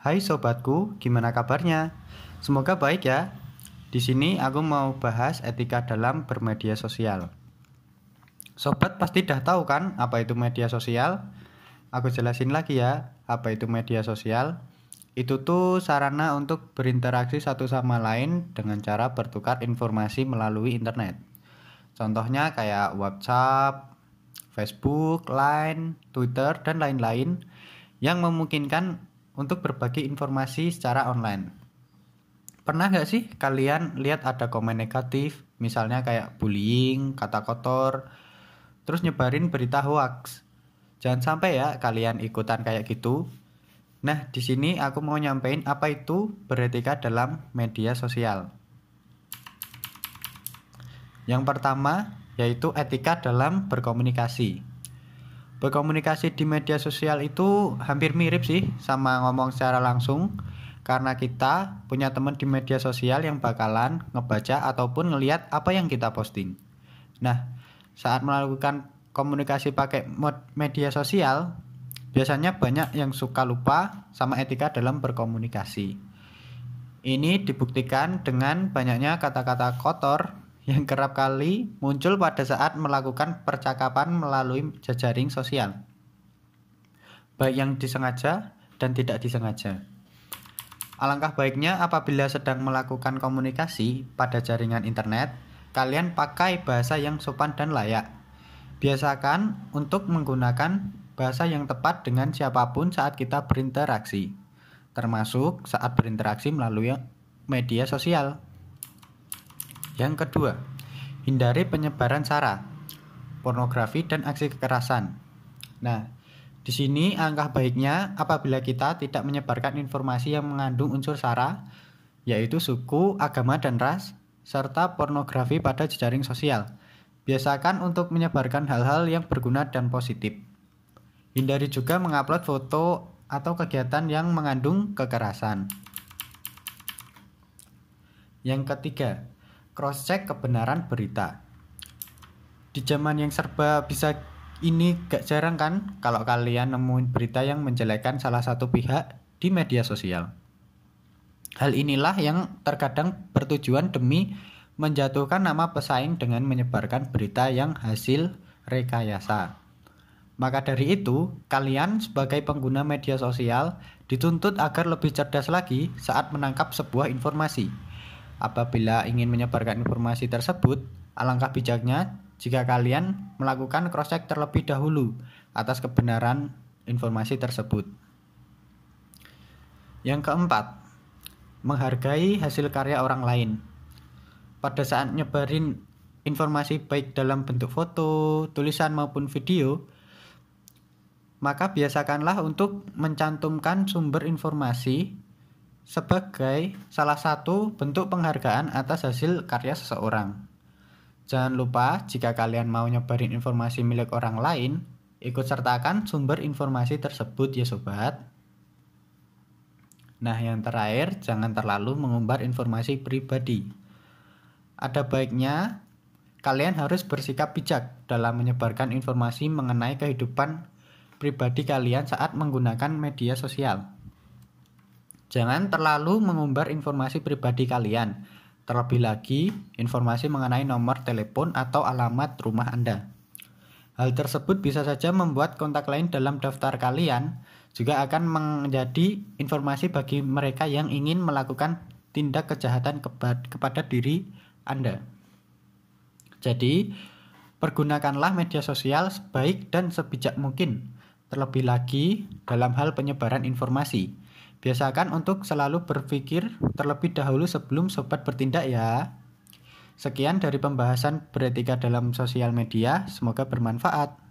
Hai sobatku, gimana kabarnya? Semoga baik ya. Di sini aku mau bahas etika dalam bermedia sosial. Sobat pasti dah tahu kan apa itu media sosial? Aku jelasin lagi ya, apa itu media sosial? Itu tuh sarana untuk berinteraksi satu sama lain dengan cara bertukar informasi melalui internet. Contohnya kayak WhatsApp, Facebook, Line, Twitter, dan lain-lain yang memungkinkan untuk berbagi informasi secara online. Pernah nggak sih kalian lihat ada komen negatif, misalnya kayak bullying, kata kotor, terus nyebarin berita hoax? Jangan sampai ya kalian ikutan kayak gitu. Nah, di sini aku mau nyampein apa itu beretika dalam media sosial. Yang pertama yaitu etika dalam berkomunikasi. Berkomunikasi di media sosial itu hampir mirip sih sama ngomong secara langsung karena kita punya teman di media sosial yang bakalan ngebaca ataupun ngeliat apa yang kita posting. Nah, saat melakukan komunikasi pakai media sosial, biasanya banyak yang suka lupa sama etika dalam berkomunikasi. Ini dibuktikan dengan banyaknya kata-kata kotor yang kerap kali muncul pada saat melakukan percakapan melalui jejaring sosial, baik yang disengaja dan tidak disengaja. Alangkah baiknya apabila sedang melakukan komunikasi pada jaringan internet, kalian pakai bahasa yang sopan dan layak. Biasakan untuk menggunakan bahasa yang tepat dengan siapa pun saat kita berinteraksi, termasuk saat berinteraksi melalui media sosial. Yang kedua, hindari penyebaran sara, pornografi dan aksi kekerasan. Nah, di sini angka baiknya apabila kita tidak menyebarkan informasi yang mengandung unsur sara, yaitu suku, agama, dan ras, serta pornografi pada jejaring sosial. Biasakan untuk menyebarkan hal-hal yang berguna dan positif. Hindari juga mengupload foto atau kegiatan yang mengandung kekerasan. Yang ketiga, cross check kebenaran berita. Di zaman yang serba bisa ini gak jarang kan kalau kalian nemuin berita yang menjelekkan salah satu pihak di media sosial. Hal inilah yang terkadang bertujuan demi menjatuhkan nama pesaing dengan menyebarkan berita yang hasil rekayasa. Maka dari itu, kalian sebagai pengguna media sosial dituntut agar lebih cerdas lagi saat menangkap sebuah informasi Apabila ingin menyebarkan informasi tersebut, alangkah bijaknya jika kalian melakukan cross-check terlebih dahulu atas kebenaran informasi tersebut. Yang keempat, menghargai hasil karya orang lain. Pada saat nyebarin informasi baik dalam bentuk foto, tulisan maupun video, maka biasakanlah untuk mencantumkan sumber informasi sebagai salah satu bentuk penghargaan atas hasil karya seseorang. Jangan lupa jika kalian mau nyebarin informasi milik orang lain, ikut sertakan sumber informasi tersebut ya sobat. Nah yang terakhir, jangan terlalu mengumbar informasi pribadi. Ada baiknya kalian harus bersikap bijak dalam menyebarkan informasi mengenai kehidupan pribadi kalian saat menggunakan media sosial. Jangan terlalu mengumbar informasi pribadi kalian, terlebih lagi informasi mengenai nomor telepon atau alamat rumah Anda. Hal tersebut bisa saja membuat kontak lain dalam daftar kalian juga akan menjadi informasi bagi mereka yang ingin melakukan tindak kejahatan kepada diri Anda. Jadi, pergunakanlah media sosial sebaik dan sebijak mungkin, terlebih lagi dalam hal penyebaran informasi. Biasakan untuk selalu berpikir terlebih dahulu sebelum sobat bertindak ya. Sekian dari pembahasan beretika dalam sosial media, semoga bermanfaat.